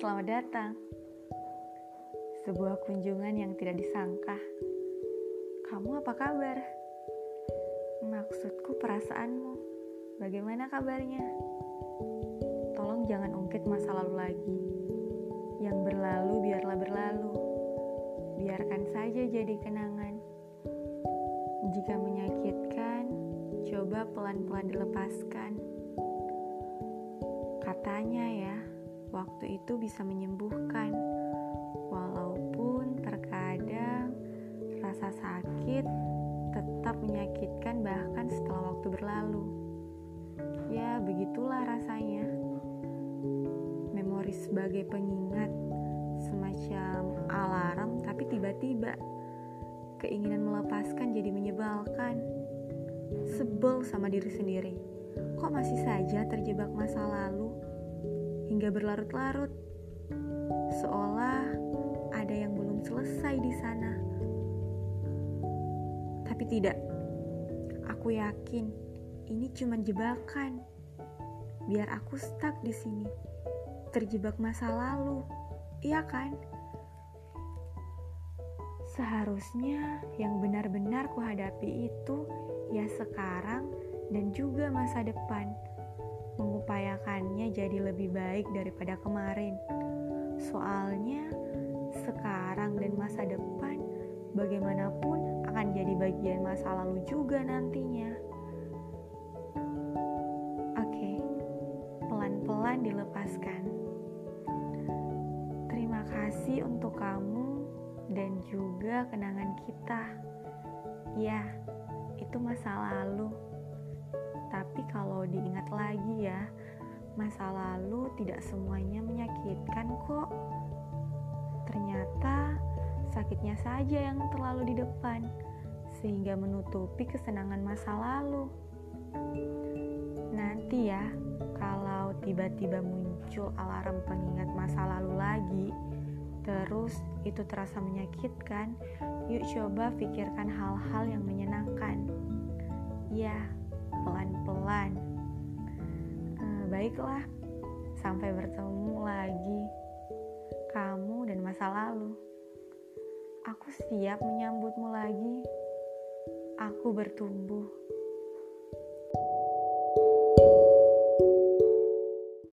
Selamat datang. Sebuah kunjungan yang tidak disangka. Kamu apa kabar? Maksudku perasaanmu. Bagaimana kabarnya? Tolong jangan ungkit masa lalu lagi. Yang berlalu biarlah berlalu. Biarkan saja jadi kenangan. Jika menyakitkan, coba pelan-pelan dilepaskan. Katanya ya, waktu itu bisa menyembuhkan. Walaupun terkadang rasa sakit tetap menyakitkan bahkan setelah waktu berlalu. Ya, begitulah rasanya. Memori sebagai pengingat, semacam alarm tapi tiba-tiba keinginan melepaskan jadi menyebalkan. Sebel sama diri sendiri. Kok masih saja terjebak masa lalu hingga berlarut-larut? Seolah ada yang belum selesai di sana. Tapi tidak. Aku yakin ini cuma jebakan. Biar aku stuck di sini. Terjebak masa lalu. Iya kan? Seharusnya yang benar-benar kuhadapi itu ya sekarang dan juga masa depan. Mengupayakannya jadi lebih baik daripada kemarin. Soalnya sekarang dan masa depan bagaimanapun akan jadi bagian masa lalu juga nantinya. Oke, pelan-pelan dilepaskan. Terima kasih untuk kamu dan juga kenangan kita. Ya, itu masa lalu. Masa lalu tidak semuanya menyakitkan kok. Ternyata sakitnya saja yang terlalu di depan, sehingga menutupi kesenangan masa lalu. Nanti ya, kalau tiba-tiba muncul alarm pengingat masa lalu lagi, terus itu terasa menyakitkan, yuk coba pikirkan hal-hal yang menyenangkan. Baiklah, sampai bertemu lagi. Kamu dan masa lalu. Aku siap menyambutmu lagi. Aku bertumbuh.